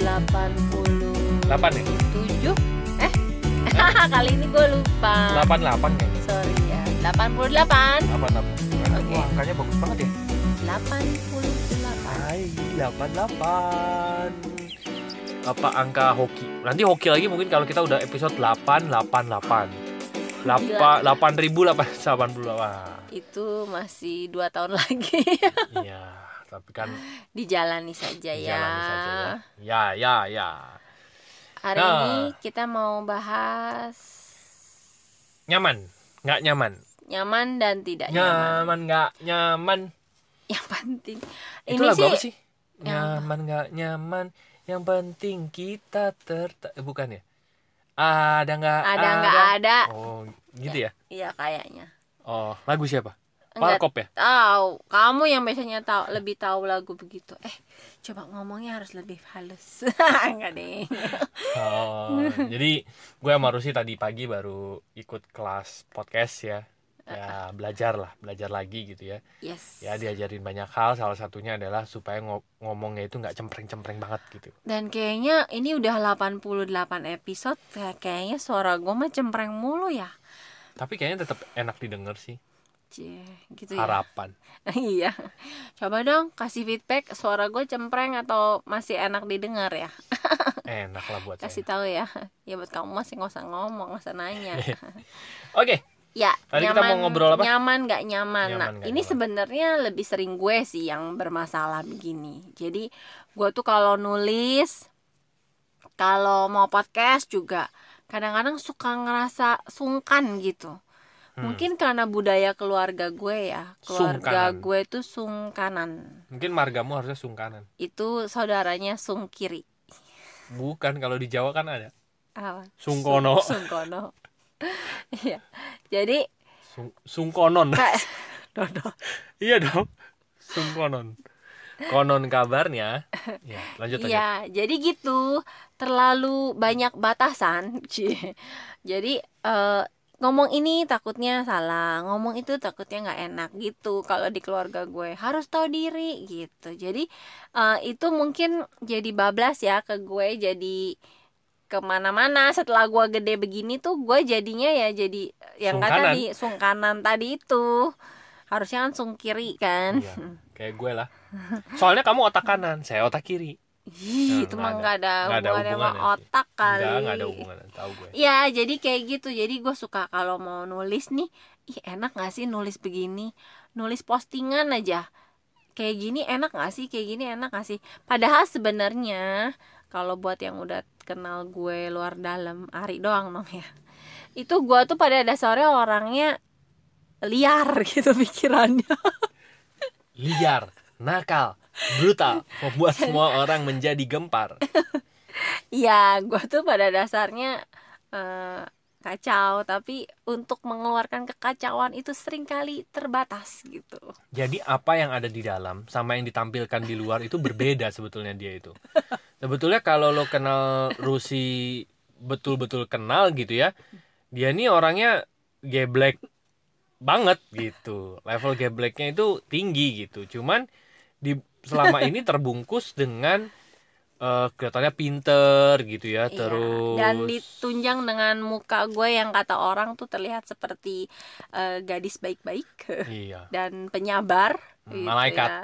87 8 ya? Eh? Kali ini gue lupa. 88 kayaknya Sorry ya. 88 88 Oke. Wah angkanya bagus banget ya. 88 Hai 88 Apa angka hoki. Nanti hoki lagi mungkin kalau kita udah episode 888 Lapa, 8088 Itu masih 2 tahun lagi. Iya Tapi kan Dijalani saja ya. Jalani saja ya. Ya ya ya. Hari Nah. ini kita mau bahas Nyaman. Nggak nyaman. Nyaman dan tidak nyaman. Nyaman nggak nyaman. Yang penting. Itu Ini lagu sih apa sih? Nyaman. Nggak nyaman. Yang penting kita ter eh, Bukan ya? Ada nggak Ada nggak ada. Oh gitu ya? Iya kayaknya. Oh lagu siapa? Warkop ya? tahu. Kamu yang biasanya tahu lebih tahu lagu begitu. Eh coba ngomongnya harus lebih halus. Enggak deh. Oh, jadi gue sama Rusi tadi pagi baru ikut kelas podcast ya. Ya belajar lah, belajar lagi gitu ya. yes. Ya diajarin banyak hal, salah satunya adalah supaya ngo- ngomongnya itu nggak cempreng-cempreng banget gitu. dan kayaknya ini udah 88 episode. Kayak- kayaknya suara gue mah cempreng mulu ya. Tapi kayaknya tetap enak didengar sih, Cie, gitu ya harapan. iya coba dong kasih feedback suara gue cempreng atau masih enak didengar ya Enak lah buat kasih tahu ya ya buat kamu masih nggak usah ngomong nggak usah nanya Oke, Ya, Tadi kita mau ngobrol apa? Nyaman nggak nyaman. Nyaman nah, nggak ini nyaman. sebenarnya lebih sering gue sih yang bermasalah begini. Jadi, gue tuh kalau nulis, kalau mau podcast juga, kadang-kadang suka ngerasa sungkan gitu. Hmm. Mungkin karena budaya keluarga gue ya. Keluarga Sungkanan. gue tuh sungkanan. mungkin margamu harusnya sungkanan. Itu saudaranya sungkiri. Bukan kalau di Jawa kan ada Apa? Sungkono. Sung- sungkono. Iya. Jadi Sung- sungkonon. iya dong, sungkonon. Konon kabarnya, ya lanjut aja. Iya, jadi gitu. Terlalu banyak batasan. Jadi eh, ngomong ini takutnya salah, ngomong itu takutnya nggak enak gitu. Kalau di keluarga gue harus tahu diri gitu. Jadi eh, itu mungkin jadi bablas ya ke gue. Jadi ke mana-mana setelah gue gede begini tuh gue jadinya ya jadi yang Sungkanan. tadi sungkanan tadi itu harusnya kan sungkiri kan Iya, kayak gue lah. Soalnya kamu otak kanan, saya otak kiri. Ih, Nah, itu mah nggak ada Nggak ada hubungannya sama otak kali. Enggak, enggak ada hubungan, tahu gue. Ya, jadi kayak gitu. Jadi gue suka kalau mau nulis nih, ih enak gak sih nulis begini? Nulis postingan aja. Kayak gini enak gak sih? Kayak gini enak gak sih? Padahal sebenarnya kalau buat yang udah kenal gue luar dalam, Ari doang dong ya. Itu gue tuh pada dasarnya orangnya liar gitu pikirannya. Liar, nakal, brutal, membuat semua orang menjadi gempar. Iya, gue tuh pada dasarnya eh, kacau, tapi untuk mengeluarkan kekacauan itu sering kali terbatas gitu. Jadi apa yang ada di dalam sama yang ditampilkan di luar itu berbeda sebetulnya dia itu. Sebetulnya kalau lo kenal Rusi betul-betul kenal gitu ya, dia ini orangnya geblek banget gitu. Level gebleknya itu tinggi gitu. Cuman di selama ini terbungkus dengan eh, kelihatannya pinter gitu ya, Iya, terus Dan ditunjang dengan muka gue yang kata orang tuh terlihat seperti eh, gadis baik-baik iya. dan penyabar. Hmm, gitu malaikat. ya.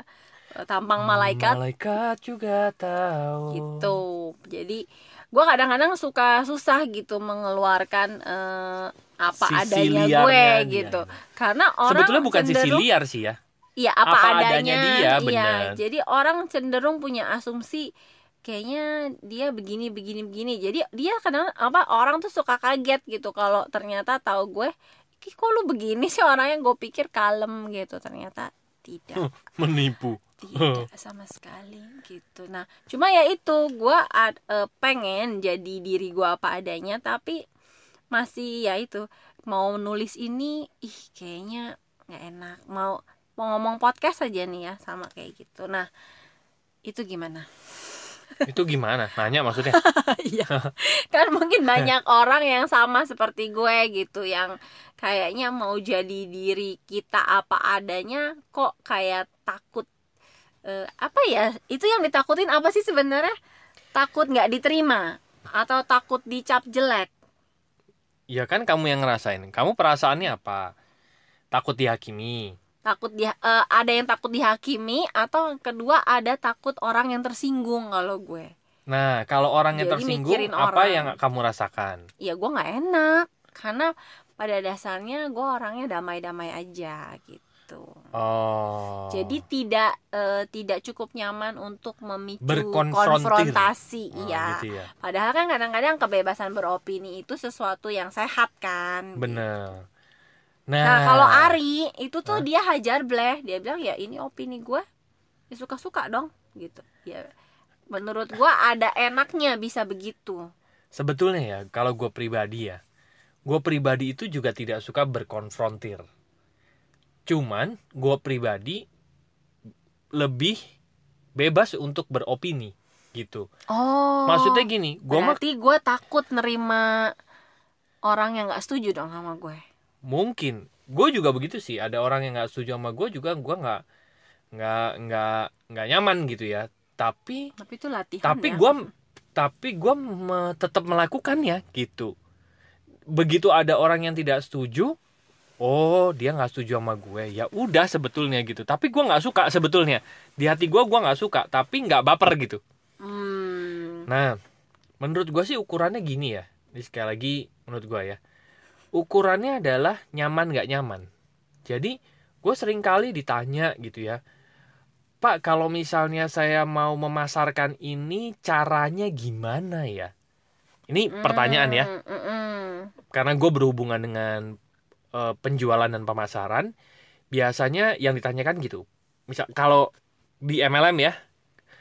Eh, Tampang malaikat Malaikat juga tahu. gitu. Jadi gue kadang-kadang suka susah gitu mengeluarkan eh, apa Sisi adanya gue gitu. Karena orang Sebetulnya bukan sisi liar sih ya. Iya apa, Apa adanya, adanya dia, iya. benar. Jadi orang cenderung punya asumsi kayaknya dia begini begini begini. Jadi dia kadang apa orang tuh suka kaget gitu kalau ternyata tahu gue, "Ih, kok lu begini sih orangnya gue pikir kalem gitu ternyata tidak. Menipu. tidak sama sekali gitu. Nah cuma ya itu gue ad- eh, pengen jadi diri gue apa adanya tapi masih ya itu mau nulis ini ih kayaknya nggak enak mau mau ngomong podcast aja nih ya sama kayak gitu nah itu gimana Itu gimana? Nanya maksudnya? Iya. kan mungkin banyak orang yang sama seperti gue gitu yang kayaknya mau jadi diri kita apa adanya kok kayak takut Eh, apa ya itu yang ditakutin apa sih sebenarnya takut nggak diterima atau takut dicap jelek Ya kan kamu yang ngerasain. Kamu perasaannya apa? Takut dihakimi. Takut dia eh, ada yang takut dihakimi atau yang kedua ada takut orang yang tersinggung kalau gue Nah, kalau orang yang Jadi tersinggung, mikirin apa orang. yang kamu rasakan? ya gue nggak enak karena pada dasarnya gue orangnya damai-damai aja gitu Oh. jadi tidak eh, tidak cukup nyaman untuk memicu konfrontasi Oh, iya gitu ya. padahal kan kadang-kadang kebebasan beropini itu sesuatu yang sehat kan Bener. Nah, Nah, kalau Ari itu tuh Hah? dia hajar bleh, dia bilang ya ini opini gue, ya suka-suka dong, gitu. Ya, menurut gua ada enaknya bisa begitu. sebetulnya ya, kalau gue pribadi ya, gue pribadi itu juga tidak suka berkonfrontir. Cuman gue pribadi lebih bebas untuk beropini gitu. Oh, Maksudnya gini, gue berarti gue takut nerima orang yang nggak setuju dong sama gue. Mungkin. Gue juga begitu sih. Ada orang yang nggak setuju sama gue juga gue nggak nggak nggak nggak nyaman gitu ya. Tapi Tapi itu latihan tapi ya. gue tapi gue me- tetap melakukannya gitu. Begitu ada orang yang tidak setuju oh dia nggak setuju sama gue. Ya udah sebetulnya gitu. Tapi gue nggak suka sebetulnya. Di hati gue gue nggak suka. Tapi nggak baper gitu. Hmm, Nah, menurut gua sih ukurannya gini ya. Ini sekali lagi menurut gua ya. Ukurannya adalah nyaman nggak nyaman. Jadi, gue sering kali ditanya gitu ya. Pak, kalau misalnya saya mau memasarkan ini caranya gimana ya? Ini pertanyaan ya. mm, mm, mm. Karena gue berhubungan dengan eh, penjualan dan pemasaran, biasanya yang ditanyakan gitu. Misal kalau di MLM ya,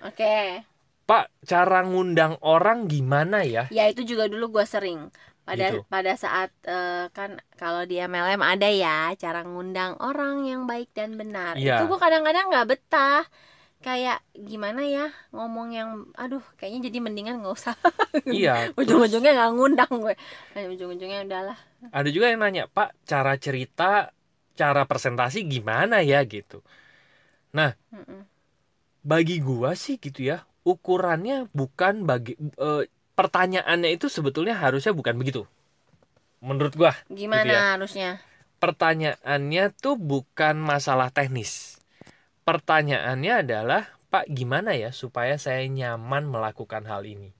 Oke. Pak, cara ngundang orang gimana ya? Ya itu juga dulu gue sering. Pada Gitu. pada saat eh, kan kalau di MLM ada ya cara ngundang orang yang baik dan benar. Iya. Itu gue kadang-kadang nggak betah. Kayak gimana ya ngomong yang aduh kayaknya jadi mendingan nggak usah. iya, Ujung-ujungnya nggak ngundang gue. Nah, Ujung-ujungnya udahlah. ada juga yang nanya, Pak, cara cerita, cara presentasi gimana ya gitu. Mm-mm. Bagi gua sih gitu ya, ukurannya bukan bagi eh, pertanyaannya itu sebetulnya harusnya bukan begitu. Menurut gua, Gimana Gitu ya. harusnya? pertanyaannya tuh bukan masalah teknis. Pertanyaannya adalah, Pak, gimana ya supaya saya nyaman melakukan hal ini?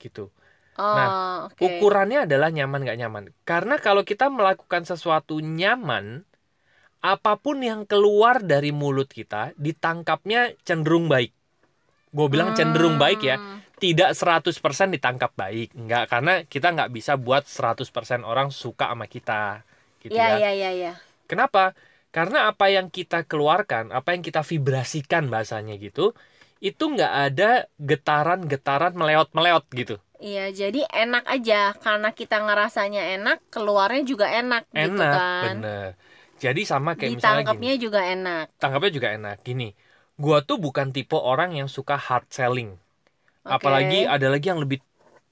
Gitu. Oh, Nah, oke. ukurannya adalah nyaman gak nyaman. Karena kalau kita melakukan sesuatu nyaman, apa pun yang keluar dari mulut kita ditangkapnya cenderung baik. Gue bilang cenderung baik ya, Hmm. Tidak 100% ditangkap baik. Enggak, karena kita nggak bisa buat 100% orang suka sama kita. Gitu Iya, ya. iya, iya, iya. Kenapa? Karena apa yang kita keluarkan, apa yang kita vibrasikan bahasanya gitu, itu nggak ada getaran-getaran meleot-meleot gitu. Iya, jadi enak aja karena kita ngerasanya enak, keluarnya juga enak, gitu Enak, kan. bener. Jadi sama kayak misalnya gini. Ditangkapnya juga enak. tangkapnya juga enak gini gua tuh bukan tipe orang yang suka hard selling Oke. apalagi ada lagi yang lebih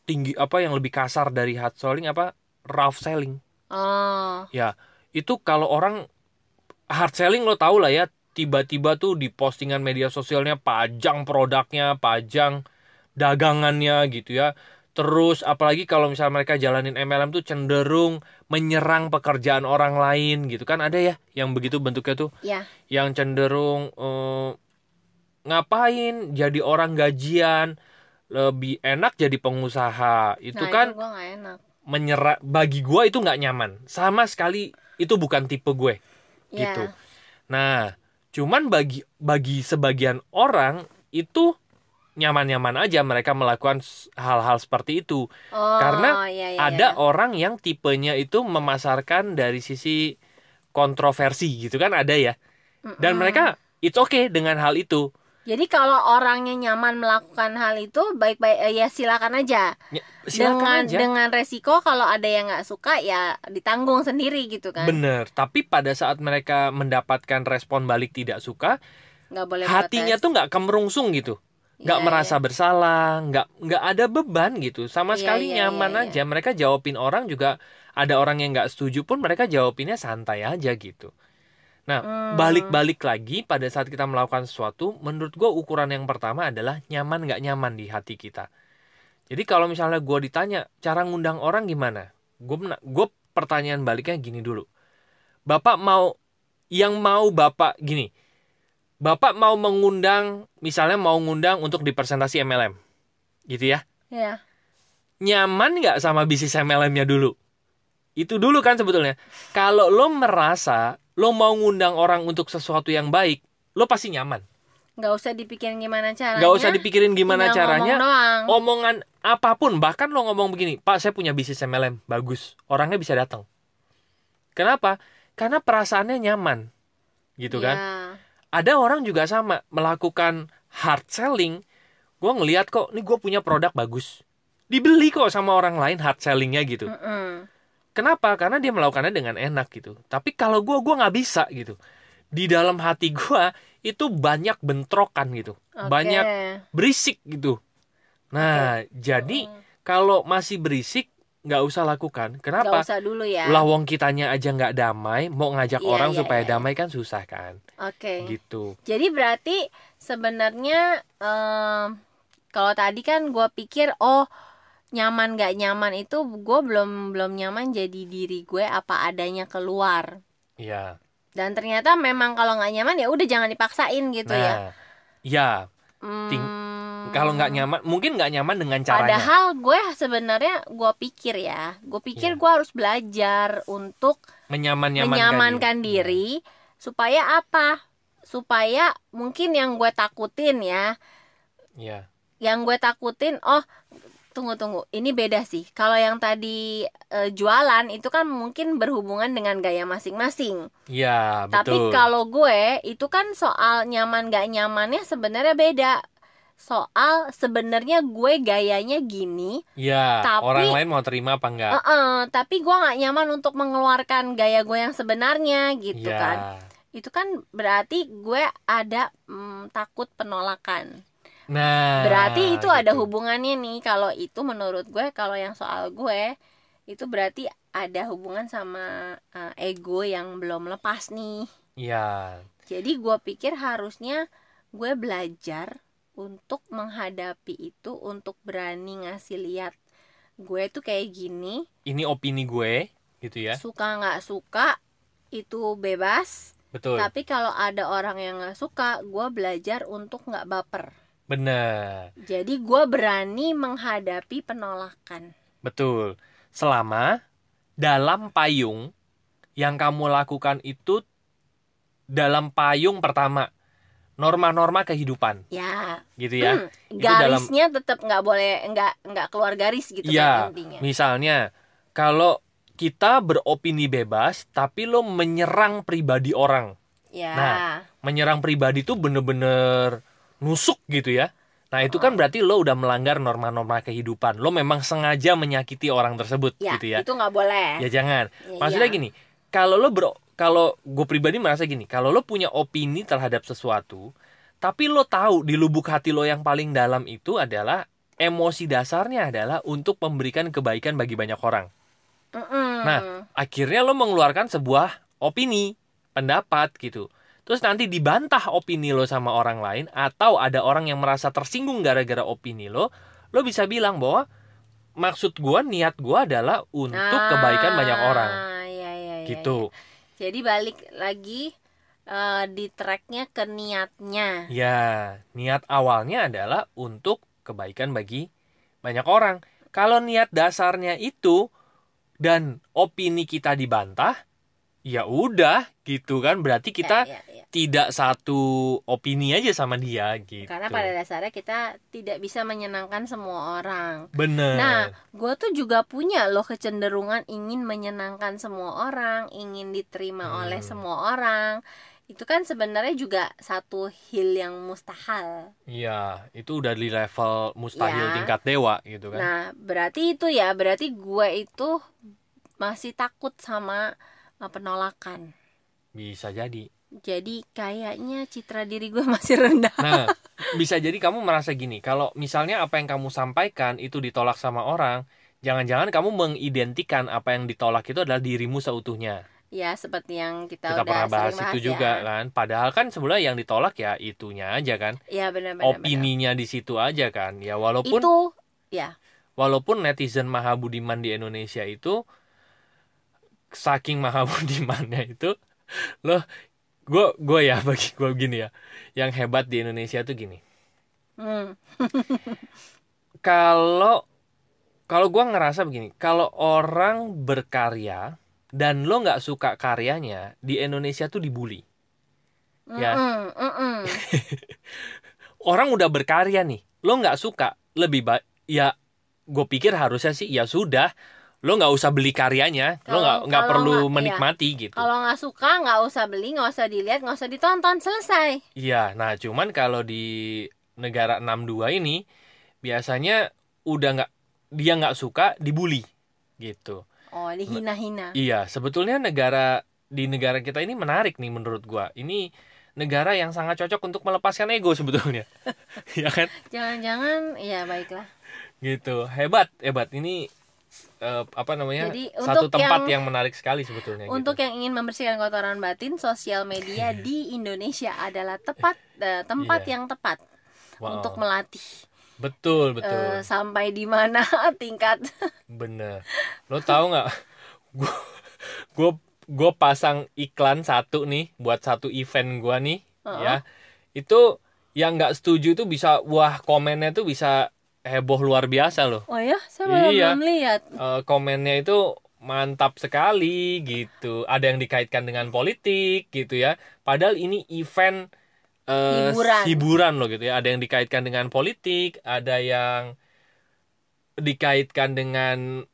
tinggi apa yang lebih kasar dari hard selling apa rough selling. Oh, ya itu kalau orang hard selling lo tau lah ya tiba-tiba tuh di postingan media sosialnya pajang produknya pajang dagangannya gitu ya. Terus apalagi kalau misalnya mereka jalanin MLM tuh cenderung menyerang pekerjaan orang lain gitu kan. Ada ya yang begitu bentuknya tuh. Ya. yang cenderung eh, ngapain jadi orang gajian lebih enak jadi pengusaha itu nah, kan itu gua enak. menyerah bagi gue itu nggak nyaman sama sekali itu bukan tipe gue Ya. gitu nah cuman bagi bagi sebagian orang itu nyaman-nyaman aja mereka melakukan hal-hal seperti itu Oh, Karena iya, iya, ada iya. orang yang tipenya itu memasarkan dari sisi kontroversi gitu kan ada ya dan Mm-mm. mereka it's okay dengan hal itu Jadi kalau orangnya nyaman melakukan hal itu, baik-baik eh, ya silakan aja. Ya, silakan dengan aja dengan resiko kalau ada yang nggak suka ya ditanggung sendiri gitu kan. bener tapi pada saat mereka mendapatkan respon balik tidak suka Nggak boleh hatinya protes. tuh nggak kemerungsung gitu nggak Iya, merasa bersalah nggak nggak ada beban gitu sama Iya, sekali iya, nyaman iya, iya. aja mereka jawabin orang juga ada orang yang nggak setuju pun mereka jawabinnya santai aja gitu Nah, Hmm. balik-balik lagi pada saat kita melakukan sesuatu, menurut gue ukuran yang pertama adalah nyaman nggak nyaman di hati kita. Jadi kalau misalnya gue ditanya cara ngundang orang gimana, gue gue pertanyaan baliknya gini dulu. Bapak mau yang mau bapak gini, bapak mau mengundang misalnya mau ngundang untuk di presentasi MLM, gitu ya? ya Nyaman nggak sama bisnis MLM-nya dulu? Itu dulu kan sebetulnya. Kalau lo merasa lo mau ngundang orang untuk sesuatu yang baik, lo pasti nyaman. nggak usah dipikirin gimana caranya Nggak usah dipikirin gimana tinggal caranya. ngomong doang. Omongan apa pun, bahkan lo ngomong begini, Pak saya punya bisnis MLM, bagus. Orangnya bisa datang. Kenapa? Karena perasaannya nyaman. Gitu kan? Ya. Ada orang juga sama, melakukan hard selling. Gue ngeliat kok, nih gue punya produk bagus. Dibeli kok sama orang lain hard sellingnya gitu. Mm-mm. Kenapa? Karena dia melakukannya dengan enak gitu. Tapi kalau gue, gue nggak bisa gitu. Di dalam hati gue itu banyak bentrokan gitu, Oke. banyak berisik gitu. Nah, jadi kalau masih berisik nggak usah lakukan. Kenapa? usah dulu ya Lah wong kitanya aja nggak damai, mau ngajak Iya, orang iya, supaya iya. damai kan susah kan, oke gitu. Jadi berarti sebenarnya em, kalau tadi kan gue pikir oh nyaman gak nyaman itu gue belum belum nyaman jadi diri gue apa adanya keluar Iya. dan ternyata memang kalau nggak nyaman ya udah jangan dipaksain gitu ya. Nah, ya. ting- Hmm, Kalau nggak nyaman, mungkin nggak nyaman dengan caranya. Padahal gue sebenarnya gue pikir ya, gue pikir Iya. gue harus belajar untuk Menyaman-nyamankan menyamankan diri. diri supaya apa? Supaya mungkin yang gue takutin ya, Iya. yang gue takutin oh tunggu tunggu ini beda sih kalau yang tadi eh, jualan itu kan mungkin berhubungan dengan gaya masing-masing Iya, tapi betul. kalau gue itu kan soal nyaman gak nyamannya sebenarnya beda soal sebenarnya gue gayanya gini Iya, Tapi- orang lain mau terima apa enggak? eh-eh, tapi gue nggak nyaman untuk mengeluarkan gaya gue yang sebenarnya gitu Iya. kan itu kan berarti gue ada mm, takut penolakan Nah, Berarti itu ada gitu. hubungannya nih kalau itu menurut gue kalau yang soal gue itu berarti ada hubungan sama uh, ego yang belum lepas nih. Iya. Jadi gue pikir harusnya gue belajar untuk menghadapi itu untuk berani ngasih lihat gue tuh kayak gini Ini opini gue, gitu ya. suka nggak suka itu bebas Betul. tapi kalau ada orang yang nggak suka gue belajar untuk nggak baper Benar. jadi gue berani menghadapi penolakan Betul. Selama dalam payung yang kamu lakukan itu dalam payung pertama norma-norma kehidupan, ya gitu ya. hmm, Itu dalam- garisnya tetap nggak boleh nggak nggak keluar garis gitu Iya, kan intinya misalnya kalau kita beropini bebas tapi lo menyerang pribadi orang. ya Nah, Menyerang pribadi itu bener-bener nusuk gitu ya. Nah, itu kan berarti lo udah melanggar norma-norma kehidupan. Lo memang sengaja menyakiti orang tersebut ya, gitu ya. itu nggak boleh Ya jangan. Ya, Maksudnya iya. gini, kalau lo ber kalau gue pribadi merasa gini, kalau lo punya opini terhadap sesuatu, tapi lo tahu di lubuk hati lo yang paling dalam itu adalah emosi dasarnya adalah untuk memberikan kebaikan bagi banyak orang. Mm-mm. Nah, akhirnya lo mengeluarkan sebuah opini, pendapat gitu. Terus nanti dibantah opini lo sama orang lain atau ada orang yang merasa tersinggung gara-gara opini lo, lo bisa bilang bahwa maksud gua, niat gua adalah untuk kebaikan banyak orang. Ah, iya, iya, iya, Gitu. iya. jadi balik lagi eh, di tracknya ke niatnya Ya, niat awalnya adalah untuk kebaikan bagi banyak orang. Kalau niat dasarnya itu dan opini kita dibantah, ya udah gitu kan. Berarti kita Ya, ya, ya. Tidak satu opini aja sama dia gitu. karena pada dasarnya kita tidak bisa menyenangkan semua orang Bener. Nah, gue tuh juga punya loh kecenderungan ingin menyenangkan semua orang, ingin diterima Hmm. oleh semua orang. Itu kan sebenarnya juga satu hil yang mustahil. Iya, itu udah di level mustahil Ya. tingkat dewa gitu kan. Nah, berarti itu ya, berarti gue itu masih takut sama uh, penolakan. Bisa jadi. Jadi kayaknya citra diri gue masih rendah. Nah, bisa jadi kamu merasa gini, kalau misalnya apa yang kamu sampaikan itu ditolak sama orang, jangan-jangan kamu mengidentikan apa yang ditolak itu adalah dirimu seutuhnya. ya seperti yang kita, kita udah pernah bahas itu bahas juga ya. kan padahal kan sebenarnya yang ditolak ya itunya aja kan Iya benar-benar. opininya di situ aja kan ya walaupun Itu ya walaupun netizen mahabudiman di Indonesia itu saking mahabudimannya itu loh gue gue ya bagi gue gini ya yang hebat di Indonesia tuh gini hmm, kalau kalau gue ngerasa begini kalau orang berkarya dan lo nggak suka karyanya di Indonesia tuh dibully Ya. mm-mm, mm-mm. orang udah berkarya nih lo nggak suka lebih baik ya gue pikir harusnya sih ya sudah lo nggak usah beli karyanya lo Kalau- nggak nggak perlu nggak- iya. menikmati gitu Kalau nggak suka nggak usah beli, nggak usah dilihat, nggak usah ditonton, selesai. iya nah cuman kalau di negara 62 ini biasanya udah nggak dia nggak suka dibully gitu Oh, dihina-hina. iya sebetulnya negara di negara kita ini menarik nih menurut gua ini negara yang sangat cocok untuk melepaskan ego sebetulnya ya kan Jangan-jangan, ya baiklah. gitu hebat hebat ini eh, apa namanya Jadi, satu untuk tempat yang- yang, menarik sekali sebetulnya Untuk gitu. yang ingin membersihkan kotoran batin, sosial media di Indonesia adalah tepat eh, tempat Iya. yang tepat Wow. untuk melatih. betul betul Eh, sampai di mana tingkat bener lo tahu nggak gue gue gue pasang iklan satu nih buat satu event gua nih Heeh. ya itu yang nggak setuju tuh bisa wah komennya tuh bisa heboh luar biasa loh Oh ya, saya belum, Iya. belum lihat. Eh, komennya itu mantap sekali gitu ada yang dikaitkan dengan politik gitu ya padahal ini event eh, Hiburan. hiburan loh gitu ya ada yang dikaitkan dengan politik ada yang dikaitkan dengan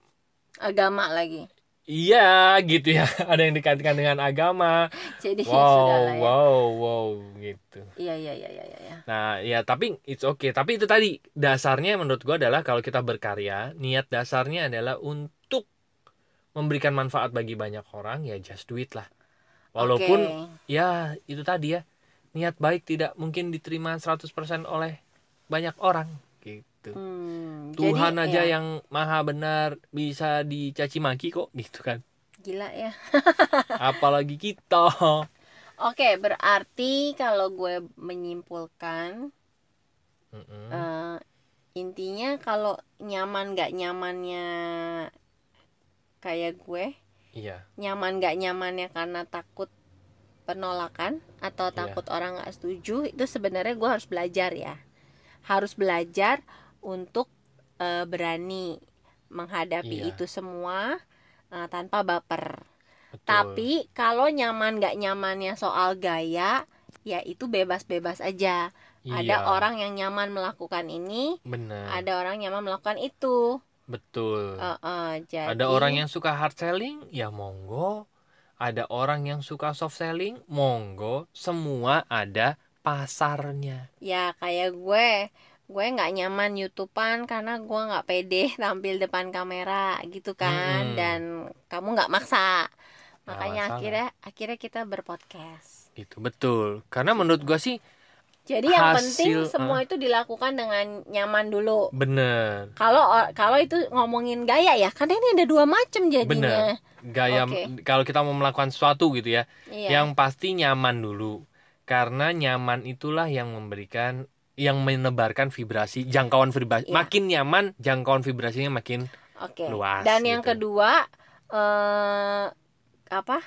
Agama lagi. Iya gitu ya. Ada yang dikaitkan dengan agama. Jadi sudah lah wow ya. wow wow gitu. Iya, iya, iya, iya, iya. nah ya tapi it's okay. Tapi itu tadi dasarnya menurut gua adalah kalau kita berkarya niat dasarnya adalah untuk memberikan manfaat bagi banyak orang ya just do it lah. Walaupun Oke. ya itu tadi ya. Niat baik tidak mungkin diterima 100% oleh banyak orang gitu Hmm, Tuhan jadi, aja ya, yang maha benar bisa dicaci maki kok gitu kan gila ya. apalagi kita Oke, berarti kalau gue menyimpulkan Mm-mm. eh, intinya kalau nyaman gak nyamannya kayak gue, iya nyaman gak nyamannya karena takut penolakan atau Iya. takut orang gak setuju, itu sebenarnya gue harus belajar ya. Harus belajar untuk eh, berani menghadapi Iya. itu semua eh, tanpa baper. betul. Tapi kalau nyaman gak nyamannya soal gaya, ya itu bebas-bebas aja. Ada Iya, orang yang nyaman melakukan ini, bener ada orang yang nyaman melakukan itu. betul Eh, eh, jadi ada orang yang suka hard selling ya monggo ada orang yang suka soft selling monggo semua ada pasarnya ya kayak gue, gue nggak nyaman youtubean karena gue nggak pede tampil depan kamera gitu kan, Mm-mm. dan kamu nggak maksa. Makanya masalah. akhirnya akhirnya kita berpodcast. gitu betul karena menurut gua sih Jadi yang Hasil, penting ah. semua itu dilakukan dengan nyaman dulu. bener Kalau kalau itu ngomongin gaya ya, karena ini ada dua macam jadinya. gaya Oke. kalau kita mau melakukan sesuatu gitu ya Iya. yang pasti nyaman dulu karena nyaman itulah yang memberikan yang menebarkan vibrasi jangkauan vibrasi Iya. makin nyaman jangkauan vibrasinya makin Oke. luas Dan yang gitu. kedua eh apa?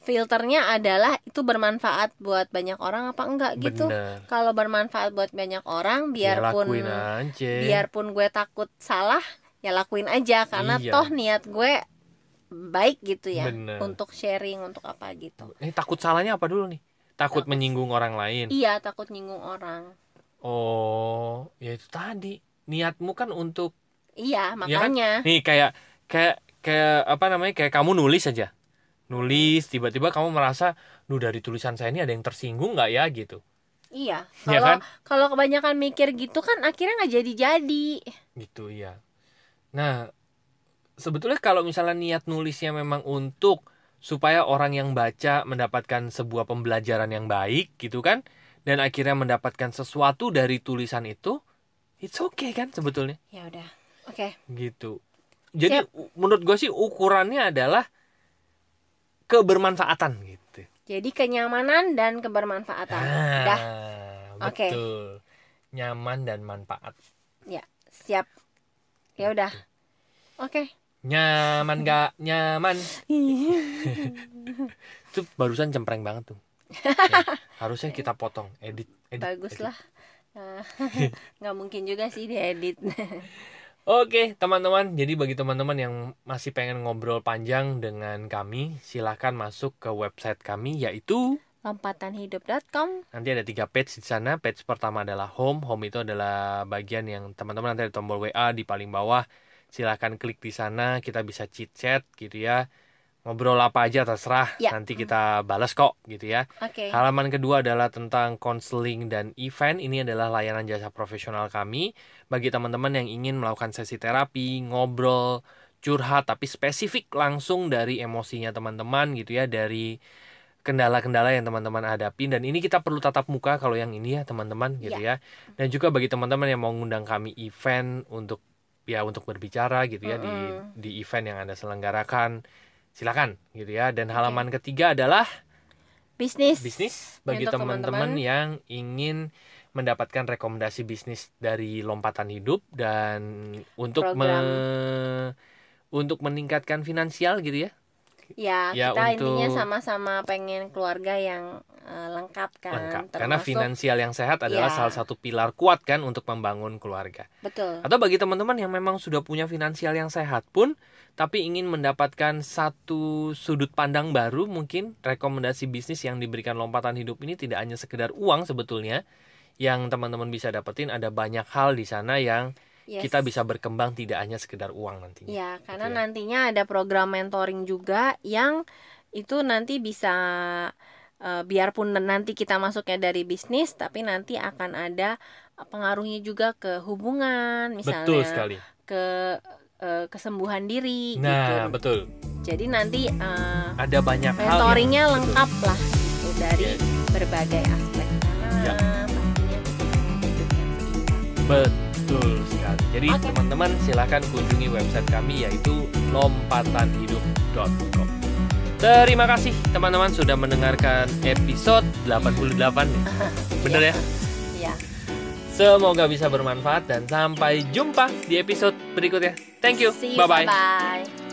Filternya adalah itu bermanfaat buat banyak orang apa enggak gitu. Kalau bermanfaat buat banyak orang ya biarpun aja biarpun gue takut salah, ya lakuin aja karena Iya. toh niat gue baik gitu ya Bener. untuk sharing untuk apa gitu. Eh takut salahnya apa dulu nih? Takut Takut. menyinggung orang lain. Iya, takut nyinggung orang. Oh, ya itu tadi. Niatmu kan untuk Iya, Ya kan? makanya. nih kayak kayak kayak apa namanya? Kayak kamu nulis aja. Nulis tiba-tiba kamu merasa, "Duh dari tulisan saya ini ada yang tersinggung nggak ya?" gitu. Iya. Iya Kalau kan? kalau kebanyakan mikir gitu kan akhirnya nggak jadi-jadi. Gitu ya. Nah, sebetulnya kalau misalnya niat nulisnya memang untuk supaya orang yang baca mendapatkan sebuah pembelajaran yang baik gitu kan dan akhirnya mendapatkan sesuatu dari tulisan itu, it's okay kan sebetulnya. Ya udah. Oke. gitu jadi u- menurut gue sih ukurannya adalah kebermanfaatan gitu. Jadi kenyamanan dan kebermanfaatan. Ah, Dah. Oke. betul. Nyaman dan manfaat. Ya, siap. Ya udah. Oke. Nyaman gak nyaman? Itu barusan cempreng banget tuh. Ya, harusnya kita potong, edit, edit. Bagus edit. lah. Nggak mungkin juga sih diedit. Oke, teman-teman. Jadi bagi teman-teman yang masih pengen ngobrol panjang dengan kami, silahkan masuk ke website kami yaitu Lompatanhidup.com. nanti ada tiga page di sana. Page pertama adalah home. Home itu adalah bagian yang teman-teman nanti ada tombol WA di paling bawah. Silahkan klik di sana. Kita bisa chit chat gitu ya. Ngobrol apa aja terserah. Ya. Nanti kita balas kok gitu ya. Oke. Halaman kedua adalah tentang konseling dan event. Ini adalah layanan jasa profesional kami bagi teman-teman yang ingin melakukan sesi terapi, ngobrol, curhat tapi spesifik langsung dari emosinya teman-teman gitu ya, dari kendala-kendala yang teman-teman hadapin dan ini kita perlu tatap muka kalau yang ini ya teman-teman gitu ya. Dan juga bagi teman-teman yang mau ngundang kami event untuk ya untuk berbicara gitu ya di Mm-mm. di event yang Anda selenggarakan silakan gitu ya. Dan halaman ketiga adalah Bisnis. bisnis bagi Untuk teman-teman yang ingin mendapatkan rekomendasi bisnis dari lompatan hidup dan untuk me- untuk meningkatkan finansial gitu ya Ya, Ya, kita untuk- intinya sama-sama pengen keluarga yang eh, lengkap kan. lengkap karena termasuk- finansial yang sehat adalah Ya. salah satu pilar kuat kan untuk membangun keluarga Betul. atau bagi teman-teman yang memang sudah punya finansial yang sehat pun tapi ingin mendapatkan satu sudut pandang baru mungkin rekomendasi bisnis yang diberikan lompatan hidup ini tidak hanya sekedar uang sebetulnya yang teman-teman bisa dapetin ada banyak hal di sana yang Yes. kita bisa berkembang tidak hanya sekedar uang nantinya. Ya, karena ya. nantinya ada program mentoring juga yang itu nanti bisa eh, biarpun nanti kita masuknya dari bisnis, tapi nanti akan ada pengaruhnya juga ke hubungan, misalnya Betul sekali. ke eh, kesembuhan diri gitu. Nah, betul. Jadi nanti eh, Ada banyak hal yang mentoringnya betul. lengkap lah gitu dari Yes. berbagai aspek Ya. pastinya yang seimbang. Betul sekali. Jadi Oke. teman-teman silahkan kunjungi website kami yaitu lompatanhidup.com. Terima kasih teman-teman sudah mendengarkan episode 88 nih. Bener ya? Ya. Semoga bisa bermanfaat dan sampai jumpa di episode berikutnya. Thank you. Bye-bye.